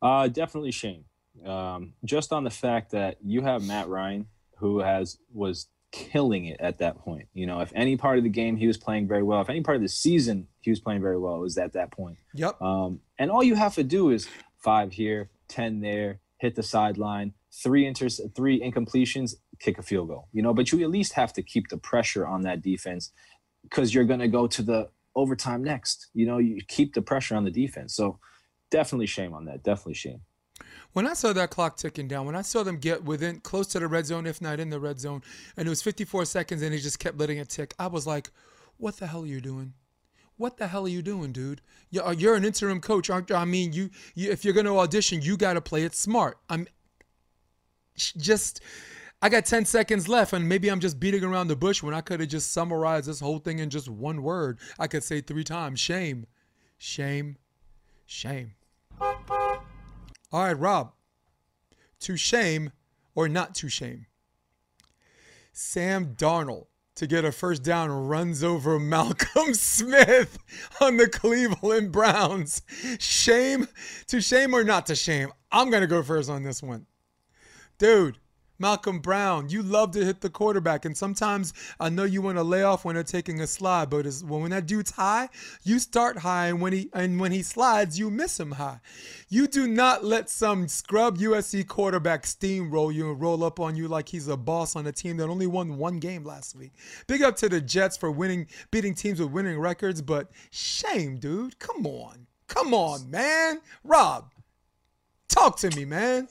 B: Uh, definitely shame. Um, just on the fact that you have Matt Ryan, who has was killing it at that point. You know, if any part of the game he was playing very well, if any part of the season he was playing very well, it was at that point.
A: Yep.
B: Um, and all you have to do is five here, ten there, hit the sideline, three inter- three incompletions, kick a field goal. You know, but you at least have to keep the pressure on that defense because you're going to go to the overtime next. You know, you keep the pressure on the defense. So definitely shame on that. Definitely shame.
A: When I saw that clock ticking down, when I saw them get within close to the red zone, if not in the red zone, and it was 54 seconds and he just kept letting it tick, I was like, what the hell are you doing? What the hell are you doing, dude? You're, uh, you're an interim coach, aren't you? I mean, you, you if you're going to audition, you got to play it smart. I'm just. I got 10 seconds left, and maybe I'm just beating around the bush when I could have just summarized this whole thing in just one word. I could say three times shame, shame, shame. All right, Rob. To shame or not to shame? Sam Darnold to get a first down runs over Malcolm Smith on the Cleveland Browns. Shame to shame or not to shame? I'm going to go first on this one. Dude, Malcolm Brown, you love to hit the quarterback, and sometimes I know you want to lay off when they're taking a slide, but when that dude's high, you start high, and when he and when he slides, you miss him high. You do not let some scrub USC quarterback steamroll you and roll up on you like he's a boss on a team that only won one game last week. Big up to the Jets for winning, beating teams with winning records, but shame, dude. Come on, come on, man. Rob, talk to me, man.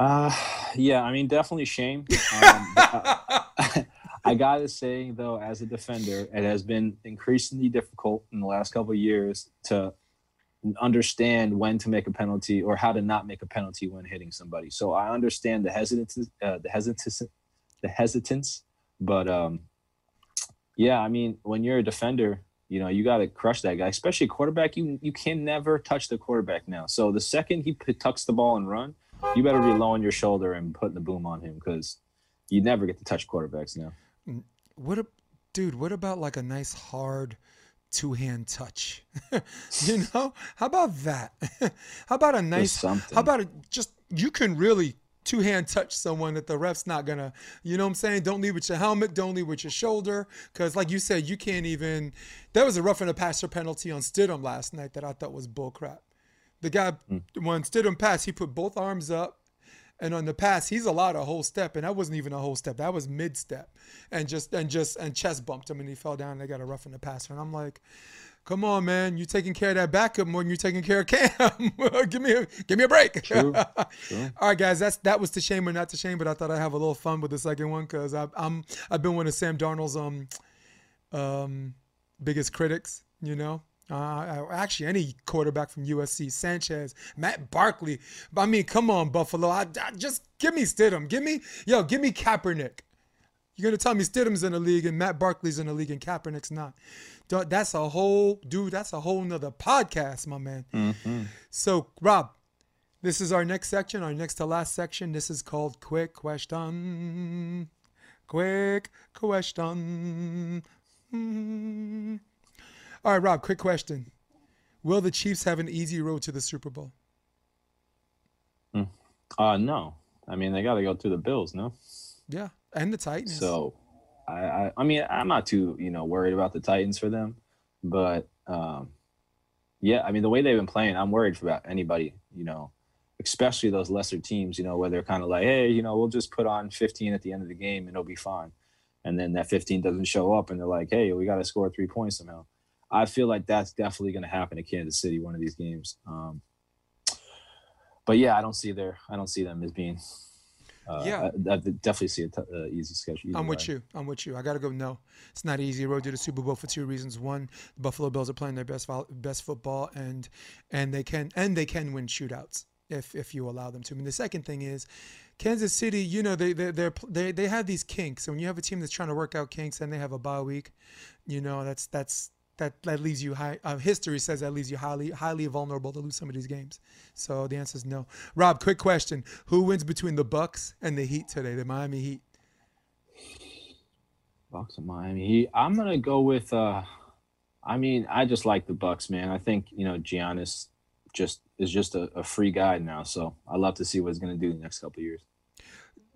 B: Uh, yeah, I mean, definitely shame. Um, I, I gotta say though, as a defender, it has been increasingly difficult in the last couple of years to understand when to make a penalty or how to not make a penalty when hitting somebody. So I understand the hesitance, uh, the hesitance, the hesitance, but um, yeah, I mean, when you're a defender, you know, you got to crush that guy, especially a quarterback. You you can never touch the quarterback now. So the second he tucks the ball and run, you better be low on your shoulder and putting the boom on him because you never get to touch quarterbacks now.
A: What a dude, what about like a nice hard two hand touch? you know? How about that? how about a nice
B: something.
A: how about a, just you can really two hand touch someone that the ref's not gonna you know what I'm saying? Don't leave with your helmet, don't leave with your shoulder. Cause like you said, you can't even there was a roughing the passer penalty on Stidham last night that I thought was bullcrap. The guy when Stidham passed, he put both arms up. And on the pass, he's allowed a whole step, and that wasn't even a whole step. That was mid step, and just and just and chest bumped him, and he fell down. And they got a rough in the passer, and I'm like, "Come on, man, you're taking care of that backup more than you're taking care of Cam. give me a give me a break."
B: True, true.
A: All right, guys, that's that was to shame or not to shame, but I thought I'd have a little fun with the second one because I'm I've been one of Sam Darnold's um um biggest critics, you know. Uh, actually, any quarterback from USC, Sanchez, Matt Barkley. I mean, come on, Buffalo. I, I, just give me Stidham. Give me, yo, give me Kaepernick. You're gonna tell me Stidham's in the league and Matt Barkley's in the league and Kaepernick's not. That's a whole, dude. That's a whole nother podcast, my man.
B: Mm-hmm.
A: So, Rob, this is our next section, our next to last section. This is called Quick Question. Quick Question. Hmm. All right, Rob, quick question. Will the Chiefs have an easy road to the Super Bowl?
B: Uh, no. I mean, they got to go through the Bills, no?
A: Yeah, and the Titans.
B: So, I, I, I mean, I'm not too, you know, worried about the Titans for them, but um, yeah, I mean, the way they've been playing, I'm worried about anybody, you know, especially those lesser teams, you know, where they're kind of like, hey, you know, we'll just put on 15 at the end of the game and it'll be fine, and then that 15 doesn't show up, and they're like, hey, we got to score three points somehow. I feel like that's definitely going to happen to Kansas City one of these games. Um, but yeah, I don't see their, I don't see them as being. Uh,
A: Yeah.
B: I, I definitely see an uh, easy schedule.
A: I'm with you. I'm with you. I got to go. No, it's not easy road to the Super Bowl for two reasons. One, the Buffalo Bills are playing their best best football, and and they can and they can win shootouts if if you allow them to. I mean, the second thing is. Kansas City, you know, they they they're, they they have these kinks. And when you have a team that's trying to work out kinks and they have a bye week, you know, that's that's that that leaves you high. Uh, history says that leaves you highly highly vulnerable to lose some of these games. So the answer is no. Rob, quick question: Who wins between the Bucks and the Heat today? The Miami Heat.
B: Bucks and Miami. He, I'm gonna go with. uh I mean, I just like the Bucks, man. I think you know Giannis just is just a, a free guy now, so I love to see what he's gonna do the next couple of years.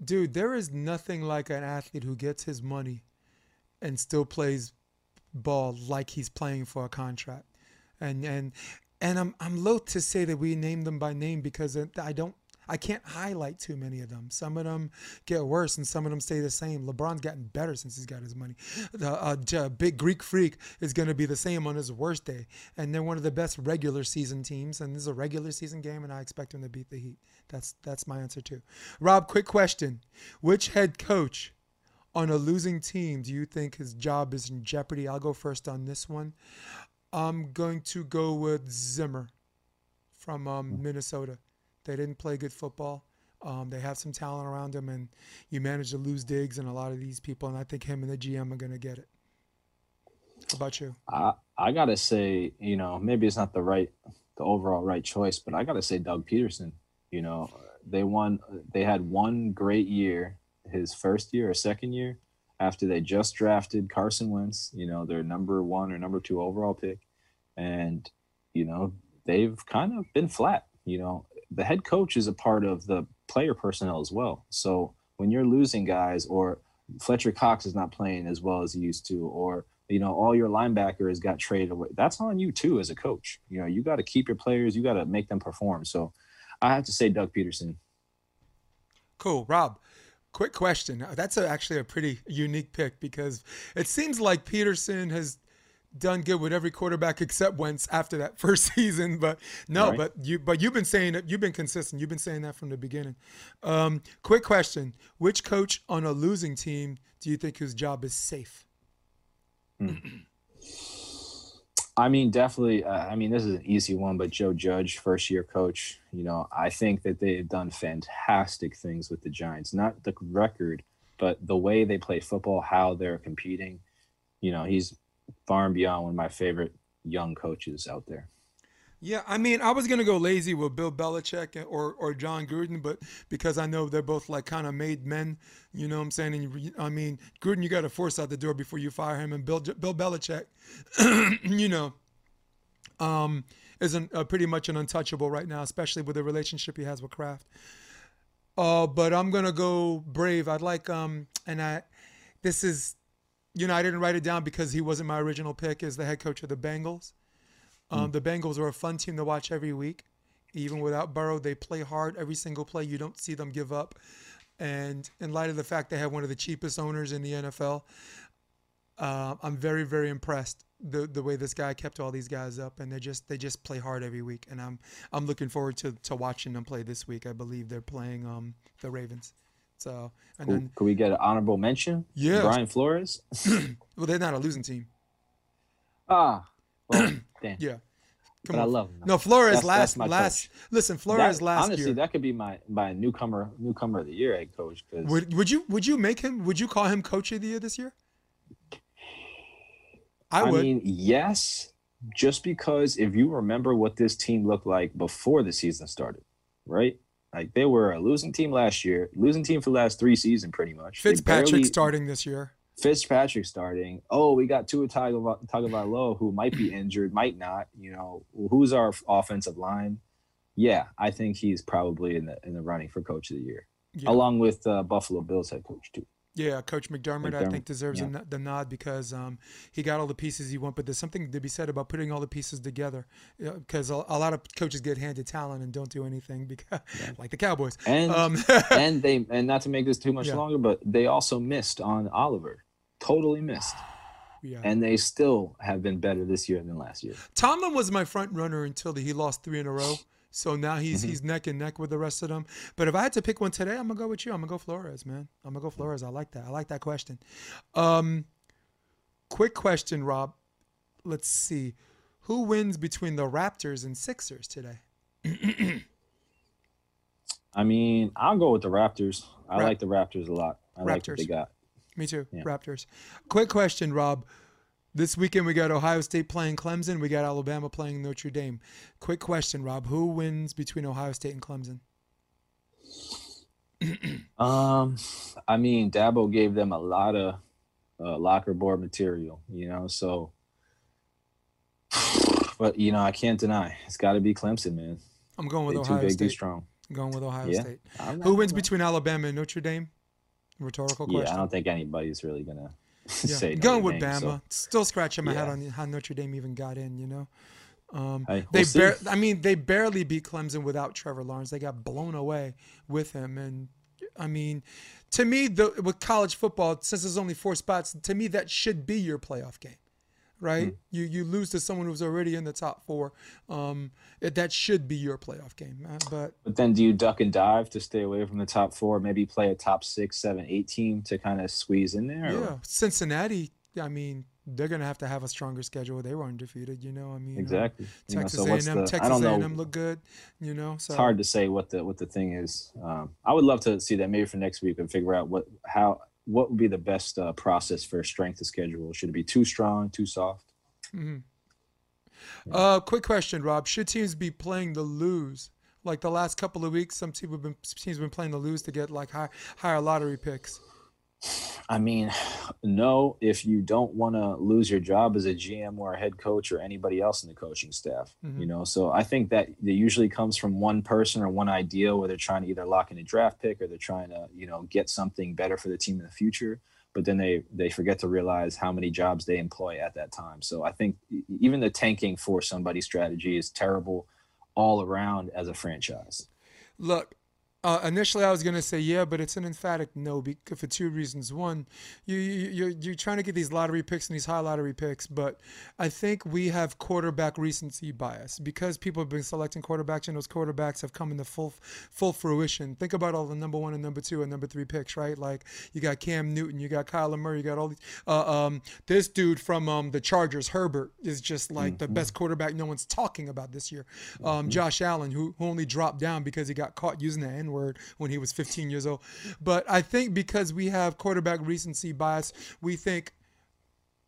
A: Dude, there is nothing like an athlete who gets his money and still plays ball like he's playing for a contract. And and and I'm I'm loath to say that we name them by name because I don't I can't highlight too many of them. Some of them get worse and some of them stay the same. LeBron's gotten better since he's got his money. The uh, big Greek freak is going to be the same on his worst day. And they're one of the best regular season teams. And this is a regular season game, and I expect them to beat the Heat. That's that's my answer too. Rob, quick question: Which head coach on a losing team do you think his job is in jeopardy? I'll go first on this one. I'm going to go with Zimmer from um, Minnesota. They didn't play good football. Um, they have some talent around them, and you manage to lose Diggs and a lot of these people. And I think him and the GM are going to get it. How about you?
B: I I gotta say, you know, maybe it's not the right, the overall right choice, but I gotta say Doug Pederson. You know, they won. They had one great year, his first year or second year, after they just drafted Carson Wentz. You know, their number one or number two overall pick, and you know they've kind of been flat. You know, the head coach is a part of the player personnel as well. So when you're losing guys, or Fletcher Cox is not playing as well as he used to, or you know all your linebackers got traded away, that's on you too as a coach. You know you got to keep your players, you got to make them perform. So I have to say Doug Pederson.
A: Cool, Rob. Quick question. That's a, actually a pretty unique pick because it seems like Pederson has done good with every quarterback except Wentz after that first season. But no,
B: Right.
A: but you but you've been saying it. You've been consistent. You've been saying that from the beginning. Um, quick question: Which coach on a losing team do you think whose job is safe?
B: I mean, definitely. Uh, I mean, this is an easy one, but Joe Judge, first year coach, you know, I think that they've done fantastic things with the Giants. Not the record, but the way they play football, how they're competing. You know, he's far and beyond one of my favorite young coaches out there.
A: Yeah, I mean, I was gonna go lazy with Bill Belichick or or Jon Gruden, but because I know they're both like kind of made men, you know what I'm saying? And you, I mean, Gruden, you got to force out the door before you fire him, and Bill Bill Belichick, you know, um, isn't uh, pretty much an untouchable right now, especially with the relationship he has with Kraft. Uh, but I'm gonna go brave. I'd like um, and I, this is, you know, I didn't write it down because he wasn't my original pick as the head coach of the Bengals. Um, the Bengals are a fun team to watch every week. Even without Burrow, they play hard every single play. You don't see them give up. And in light of the fact they have one of the cheapest owners in the NFL, uh, I'm very, very impressed the the way this guy kept all these guys up, and they just they just play hard every week. And I'm I'm looking forward to, to watching them play this week. I believe they're playing um the Ravens. So and
B: Could,
A: then
B: could we get an honorable mention?
A: Yeah.
B: Brian Flores.
A: well they're not a losing team.
B: ah, well,
A: Yeah.
B: But I love him.
A: No, Flores
B: That's-
A: last
B: that's
A: last listen,
B: That-
A: Flores last
B: honestly,
A: year.
B: that could be my my newcomer newcomer of the year head coach because
A: Would would you would you make him? Would you call him coach of the year this year? I would.
B: I
A: would.
B: mean, yes, just because if you remember what this team looked like before the season started, right? Like they were a losing team last year, losing team for the last three seasons, pretty much.
A: Fitzpatrick
B: barely-
A: starting this year.
B: Fitzpatrick starting. Oh, we got Tua Tagovailoa who might be injured, might not. You know, who's our offensive line? Yeah, I think he's probably in the in the running for coach of the year,
A: Yeah.
B: along with uh, Buffalo Bills head coach too.
A: Yeah, Coach McDermott, I think deserves
B: yeah.
A: the nod because um, he got all the pieces he want. But there's something to be said about putting all the pieces together, because a, a lot of coaches get handed talent and don't do anything because, like the Cowboys.
B: And
A: Um,
B: and they and not to make this too much
A: Yeah.
B: longer, but they also missed on Oliver, totally missed,
A: yeah.
B: and they still have been better this year than last year.
A: Tomlin was my front runner until he lost three in a row. So now he's
B: Mm-hmm.
A: he's neck and neck with the rest of them. But if I had to pick one today, I'm gonna go with you. I'm gonna go Flores, man. I'm gonna go Flores. I like that. I like that question. Um, quick question, Rob. Let's see, who wins between the Raptors and Sixers today?
B: I mean, I'll go with the Raptors. I
A: Rap-
B: like the Raptors a lot. I like what
A: Raptors.
B: they got.
A: Me too.
B: Yeah.
A: Raptors. Quick question, Rob. This weekend we got Ohio State playing Clemson. We got Alabama playing Notre Dame. Quick question, Rob. Who wins between Ohio State and Clemson?
B: Um, I mean, Dabo gave them a lot of uh, locker board material, you know. So, but you know, I can't deny it's got to be Clemson, man.
A: I'm going with
B: They too
A: Ohio
B: big, too
A: State.
B: strong.
A: I'm going with Ohio
B: Yeah.
A: State. Who wins between Alabama and Notre Dame? Rhetorical question. Yeah.
B: I don't think anybody's really gonna
A: Yeah.
B: say
A: Going with Bama.
B: so-
A: Still scratching my head on how Notre Dame even got in. You know, um, they
B: we'll see.
A: bar- I mean, they barely beat Clemson without Trevor Lawrence. They got blown away with him, and I mean, to me, the, with college football, since there's only four spots, to me that should be your playoff game. Right,
B: Hmm.
A: you you lose to someone who's already in the top four. Um, it, that should be your playoff game. But
B: But then, do you duck and dive to stay away from the top four? Maybe play a top six, seven, eight team to kind of squeeze in there. or-
A: Yeah, Cincinnati. I mean, they're gonna have to have a stronger schedule. They were undefeated, you know. I mean, uh,
B: exactly. You know,
A: Texas
B: so
A: A&M,
B: the?
A: Texas
B: I don't know.
A: A&M look good, you know. So
B: it's hard to say what the what the thing is. Um, I would love to see that maybe for next week and figure out what how what would be the best uh, process for strength of schedule. Should it be too strong, too soft?
A: mm-hmm Uh, quick question, Rob. Should teams be playing the lose? Like the last couple of weeks, some teams have been teams have been playing the lose to get like high, higher lottery picks.
B: I mean, no, if you don't want to lose your job as a GM or a head coach or anybody else in the coaching staff,
A: Mhm.
B: you know. So I think that it usually comes from one person or one idea where they're trying to either lock in a draft pick or they're trying to, you know, get something better for the team in the future. But then they they forget to realize how many jobs they employ at that time. So I think even the tanking for somebody's strategy is terrible all around as a franchise.
A: Look, uh, initially I was gonna say yeah, but it's an emphatic no because for two reasons. One, you, you you're you're trying to get these lottery picks and these high lottery picks, but I think we have quarterback recency bias because people have been selecting quarterbacks and those quarterbacks have come into full full fruition. Think about all the number one and number two and number three picks, right? Like you got Cam Newton, you got Kyler Murray, you got all these. Uh, um, this dude from um, the Chargers, Herbert, is just like the best quarterback no one's talking about this year. Um, Josh Allen, who, who only dropped down because he got caught using the N word when he was 15 years old. But I think because we have quarterback recency bias, we think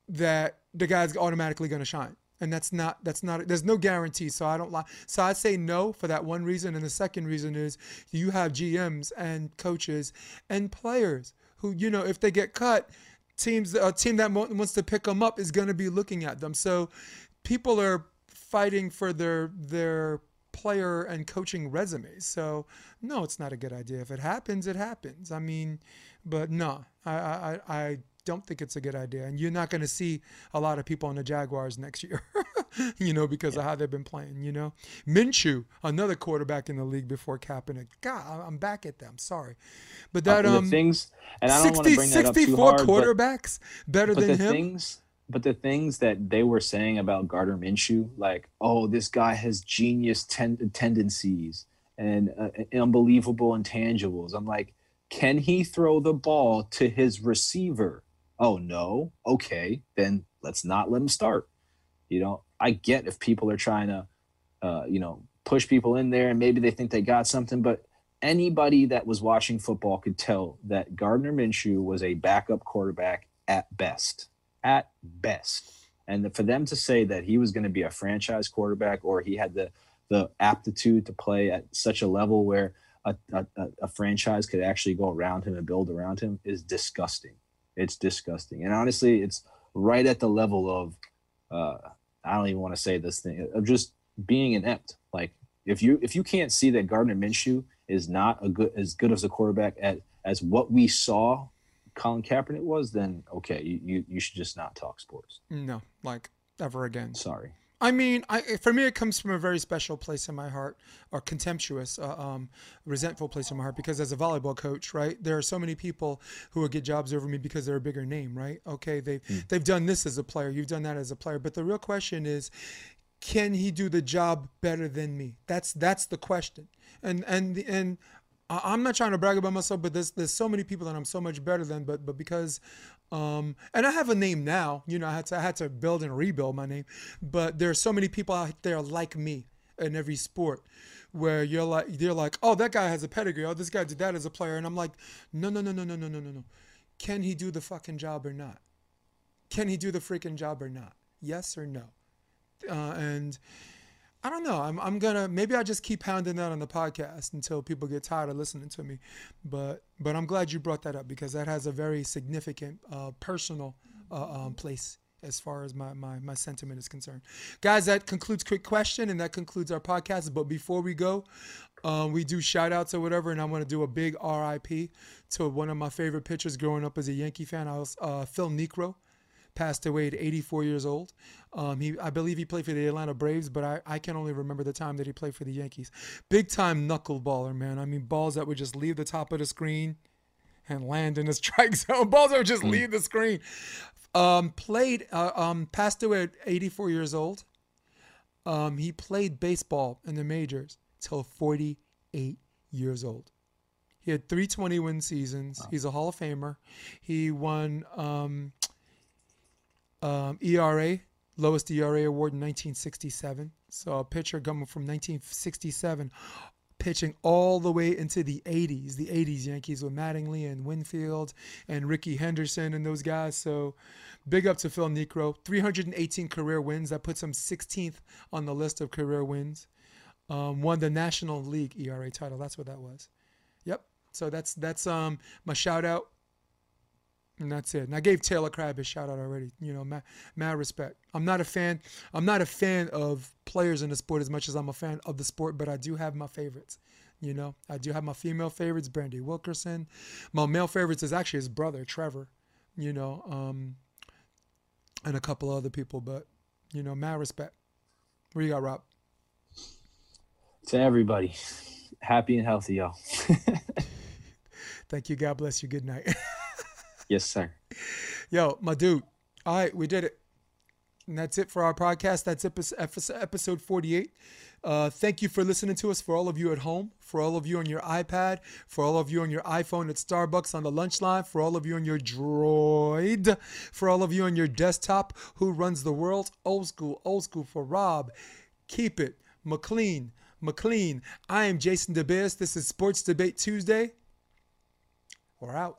A: that the guy's automatically going to shine. And that's not that's not there's no guarantee. So I don't like so I say no for that one reason. And the second reason is you have GMs and coaches and players who you know if they get cut, teams a team that wants to pick them up is going to be looking at them. So people are fighting for their their player and coaching resumes. So no, it's not a good idea. If it happens, it happens. I mean, but no, I I, I don't think it's a good idea. And you're not going to see a lot of people on the Jaguars next year, you know, because of how they've been playing. You know, Minshew, another quarterback in the league before Kaepernick. God, I'm back at them. Sorry, but that
B: Uh,
A: um.
B: things, and I don't want
A: 60,
B: to bring that up too
A: 64
B: hard, but-
A: quarterbacks better
B: but
A: than him.
B: things but the things that they were saying about Gardner Minshew, like, oh, this guy has genius ten- tendencies and uh, unbelievable intangibles. I'm like, can he throw the ball to his receiver? Oh no. Okay, then let's not let him start. You know, I get if people are trying to, uh, you know, push people in there and maybe they think they got something, but anybody that was watching football could tell that Gardner Minshew was a backup quarterback at best. At best. And for them to say that he was going to be a franchise quarterback or he had the the aptitude to play at such a level where a, a, a- franchise could actually go around him and build around him is disgusting. It's disgusting. And honestly, it's right at the level of uh, I don't even want to say this thing of just being inept. Like if you if you can't see that Gardner Minshew is not a good as good as a quarterback at as what we saw Colin Kaepernick was, then okay, you, you, you should just not talk sports.
A: No, like ever again.
B: Sorry.
A: I mean, I, for me, it comes from a very special place in my heart, or contemptuous, uh, um, resentful place in my heart. Because as a volleyball coach, right, there are so many people who would get jobs over me because they're a bigger name, right? Okay, they've they've done this as a player, you've done that as a player, but the real question is, can he do the job better than me? That's that's the question. And and and I- I'm not trying to brag about myself, but there's there's so many people that I'm so much better than, but but because um and I have a name now, you know, I had to I had to build and rebuild my name, but there are so many people out there like me in every sport where you're like you're like, oh that guy has a pedigree, oh this guy did that as a player, and I'm like, no no no no no no no no no, can he do the fucking job or not? Can he do the freaking job or not? Yes or no? Uh, and I don't know. I'm, I'm gonna maybe I just keep pounding that on the podcast until people get tired of listening to me. But but I'm glad you brought that up because that has a very significant uh, personal uh, um, place as far as my, my my sentiment is concerned. Guys, that concludes quick question and that concludes our podcast. But before we go, um, we do shout outs or whatever, and I want to do a big RIP to one of my favorite pitchers growing up as a Yankee fan. I was uh, Phil Niekro passed away at 84 years old. Um, he, I believe he played for the Atlanta Braves, but I, I can only remember the time that he played for the Yankees. Big time knuckleballer, man. I mean, balls that would just leave the top of the screen and land in the strike zone. Balls that would just leave the screen. Um, played, uh, um, passed away at 84 years old. Um, he played baseball in the majors till 48 years old. He had 320 win seasons. He's a Hall of Famer. He won um, um, ERA, lowest ERA award in 1967. So a pitcher coming from 1967, pitching all the way into the 80s. The 80s Yankees with Mattingly and Winfield and Rickey Henderson and those guys. So big up to Phil Niekro. 318 career wins. That puts him 16th on the list of career wins. Um, won the National League ERA title. That's what that was. Yep. So that's that's um my shout out And that's it. And I gave Taylor Crabb a shout out already. You know, mad, mad respect. I'm not a fan. I'm not a fan of players in the sport as much as I'm a fan of the sport, but I do have my favorites. You know, I do have my female favorites, Brandie Wilkerson. My male favorites is actually his brother, Trevor. You know, um, and a couple other people, but you know, mad respect. What do you got, Rob?
B: To everybody, happy and healthy, y'all.
A: Thank you. God bless you. Good night.
B: yes, sir.
A: Yo, my dude. All right, we did it. And that's it for our podcast. That's episode 48. Uh, thank you for listening to us, for all of you at home, for all of you on your iPad, for all of you on your iPhone at Starbucks on the lunch line, for all of you on your Droid, for all of you on your desktop who runs the world. Old school, old school for Rob. Keep it. McLean, McLean. I am Jason DeBeers. This is Sports Debate Tuesday. We're out.